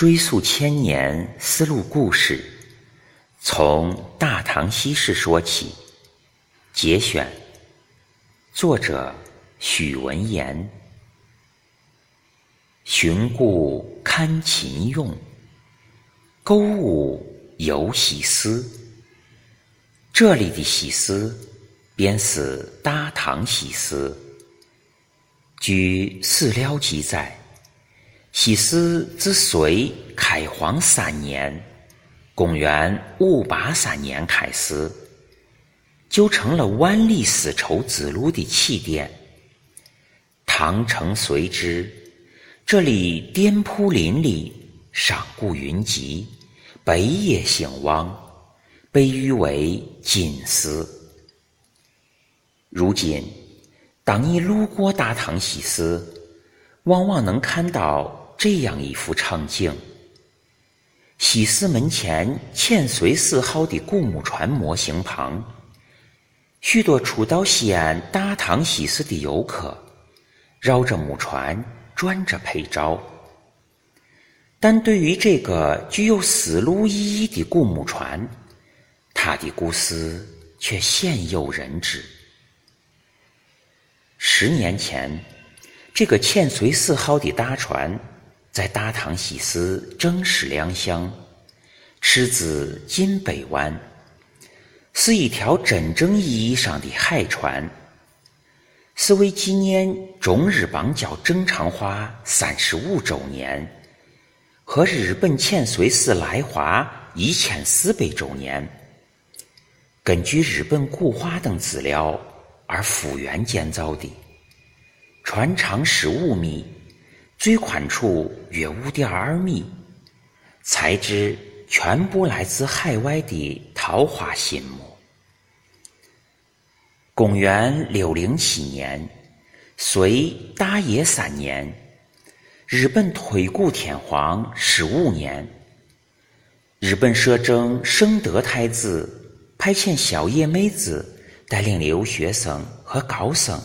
追溯千年丝路故事，从大唐西市说起。节选，作者许文言。寻故堪勤用，勾舞犹喜思。这里的喜思，便是大唐喜思。据史料记载。西施自隋开皇三年（公元五八三年）开始，就成了万里丝绸之路的起点。唐承隋之，这里店铺林立，商贾云集，北野兴旺，被誉为“金丝”。如今，当你路过大唐西市，往往能看到。这样一幅场景：西寺门前千岁四号的古木船模型旁，许多初到西安大唐西寺的游客绕着木船转着拍照。但对于这个具有丝路意义的古木船，它的故事却鲜有人知。十年前，这个千岁四号的大船。在大唐西市正式亮相，驰自金北湾，是一条真正意义上的海船，是为纪念中日邦交正常化三十五周年和日本遣隋使来华一千四百周年，根据日本古画等资料而复原建造的，船长十五米。最宽处约五点二米，材质全部来自海外的桃花心木。公元六零七年，隋大业三年，日本推古天皇十五年，日本摄政圣德太子派遣小野妹子带领留学生和高僧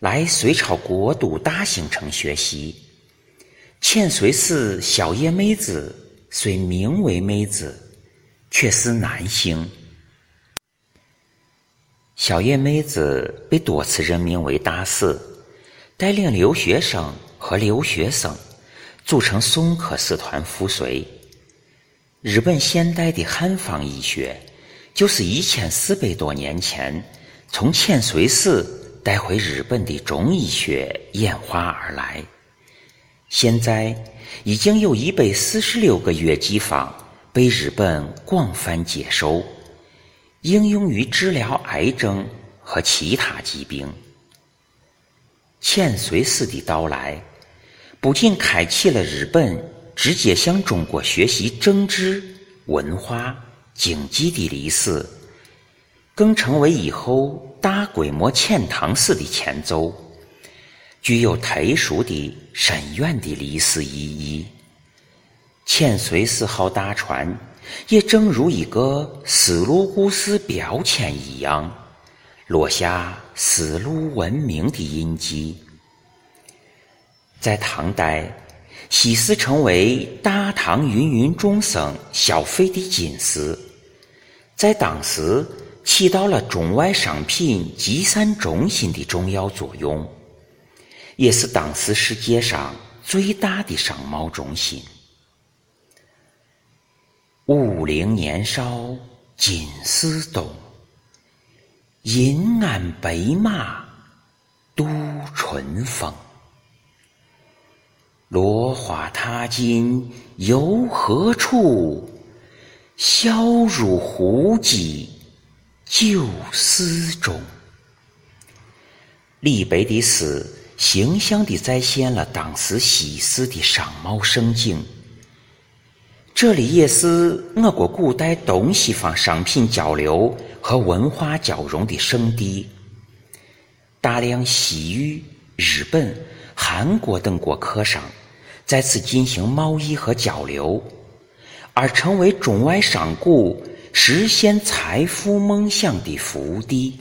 来隋朝国都大兴城学习。千岁寺小野妹子虽名为妹子，却是男性。小野妹子被多次任命为大使，带领留学生和留学生组成宋科使团赴隋。日本现代的汉方医学，就是一千四百多年前从浅水寺带回日本的中医学演化而来。现在已经有一百四十六个药剂方被日本广泛接受，应用于治疗癌症和其他疾病。千岁寺的到来，不仅开启了日本直接向中国学习政治、文化、经济的历史，更成为以后大规模遣唐使的前奏。具有特殊的、深远的历史意义。千岁四号大船也正如一个丝路故事标签一样，落下丝路文明的印记。在唐代，西寺成为大唐芸芸众生消费的金丝，在当时起到了中外商品集散中心的重要作用。也是当时世界上最大的商贸中心。五陵年少金丝动，银鞍白马度春风。落花踏金游何处？笑入胡骑旧思中。李白的诗。形象地再现了当时西市的商贸盛景。这里也是我国古代东西方商品交流和文化交融的圣地。大量西域、日本、韩国等国客商在此进行贸易和交流，而成为中外商贾实现财富梦想的福地。